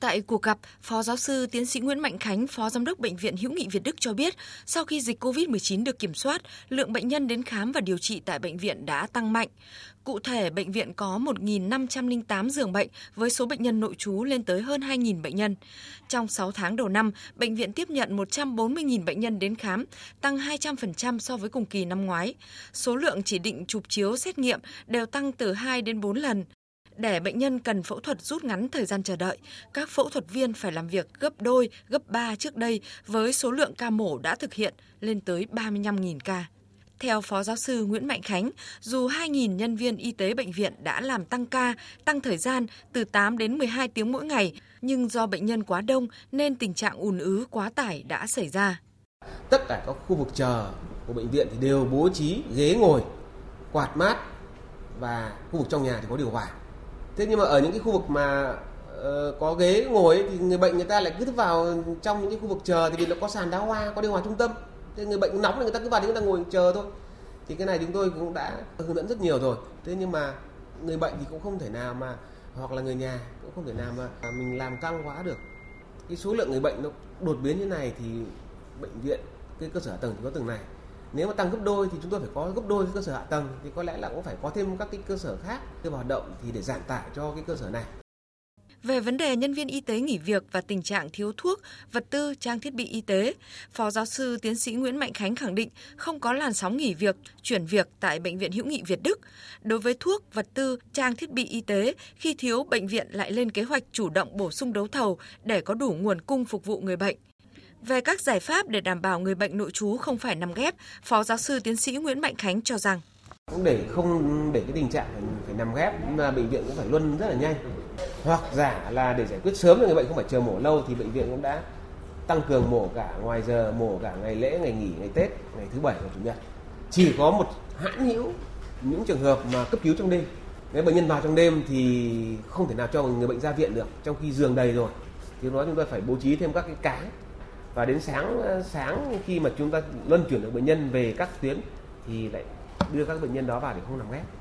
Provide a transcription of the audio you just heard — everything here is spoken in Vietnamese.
Tại cuộc gặp, Phó giáo sư tiến sĩ Nguyễn Mạnh Khánh, Phó Giám đốc Bệnh viện Hữu nghị Việt Đức cho biết, sau khi dịch COVID-19 được kiểm soát, lượng bệnh nhân đến khám và điều trị tại bệnh viện đã tăng mạnh. Cụ thể, bệnh viện có 1.508 giường bệnh với số bệnh nhân nội trú lên tới hơn 2.000 bệnh nhân. Trong 6 tháng đầu năm, bệnh viện tiếp nhận 140.000 bệnh nhân đến khám, tăng 200% so với cùng kỳ năm ngoái. Số lượng chỉ định chụp chiếu xét nghiệm đều tăng từ 2 đến 4 lần. Để bệnh nhân cần phẫu thuật rút ngắn thời gian chờ đợi, các phẫu thuật viên phải làm việc gấp đôi, gấp ba trước đây với số lượng ca mổ đã thực hiện lên tới 35.000 ca. Theo Phó Giáo sư Nguyễn Mạnh Khánh, dù 2.000 nhân viên y tế bệnh viện đã làm tăng ca, tăng thời gian từ 8 đến 12 tiếng mỗi ngày, nhưng do bệnh nhân quá đông nên tình trạng ùn ứ quá tải đã xảy ra. Tất cả các khu vực chờ của bệnh viện thì đều bố trí ghế ngồi, quạt mát và khu vực trong nhà thì có điều hòa thế nhưng mà ở những cái khu vực mà uh, có ghế ngồi ấy, thì người bệnh người ta lại cứ vào trong những cái khu vực chờ thì vì nó có sàn đá hoa có điều hòa trung tâm. Thế người bệnh nóng thì người ta cứ vào đấy người ta ngồi chờ thôi. Thì cái này chúng tôi cũng đã hướng dẫn rất nhiều rồi. Thế nhưng mà người bệnh thì cũng không thể nào mà hoặc là người nhà cũng không thể nào mà mình làm căng quá được. Cái số lượng người bệnh nó đột biến như này thì bệnh viện cái cơ sở tầng thì có từng này nếu mà tăng gấp đôi thì chúng tôi phải có gấp đôi cơ sở hạ tầng thì có lẽ là cũng phải có thêm các cái cơ sở khác đưa vào hoạt động thì để giảm tải cho cái cơ sở này về vấn đề nhân viên y tế nghỉ việc và tình trạng thiếu thuốc, vật tư, trang thiết bị y tế, Phó giáo sư tiến sĩ Nguyễn Mạnh Khánh khẳng định không có làn sóng nghỉ việc, chuyển việc tại Bệnh viện Hữu nghị Việt Đức. Đối với thuốc, vật tư, trang thiết bị y tế, khi thiếu, bệnh viện lại lên kế hoạch chủ động bổ sung đấu thầu để có đủ nguồn cung phục vụ người bệnh. Về các giải pháp để đảm bảo người bệnh nội trú không phải nằm ghép, Phó giáo sư tiến sĩ Nguyễn Mạnh Khánh cho rằng. Cũng để không để cái tình trạng phải, phải nằm ghép mà bệnh viện cũng phải luân rất là nhanh. Hoặc giả là để giải quyết sớm cho người bệnh không phải chờ mổ lâu thì bệnh viện cũng đã tăng cường mổ cả ngoài giờ mổ cả ngày lễ ngày nghỉ ngày tết ngày thứ bảy và chủ nhật. Chỉ có một hãn hữu những trường hợp mà cấp cứu trong đêm. Nếu bệnh nhân vào trong đêm thì không thể nào cho người bệnh ra viện được trong khi giường đầy rồi. Thì nói đó chúng ta phải bố trí thêm các cái cái và đến sáng sáng khi mà chúng ta luân chuyển được bệnh nhân về các tuyến thì lại đưa các bệnh nhân đó vào để không nằm ghép.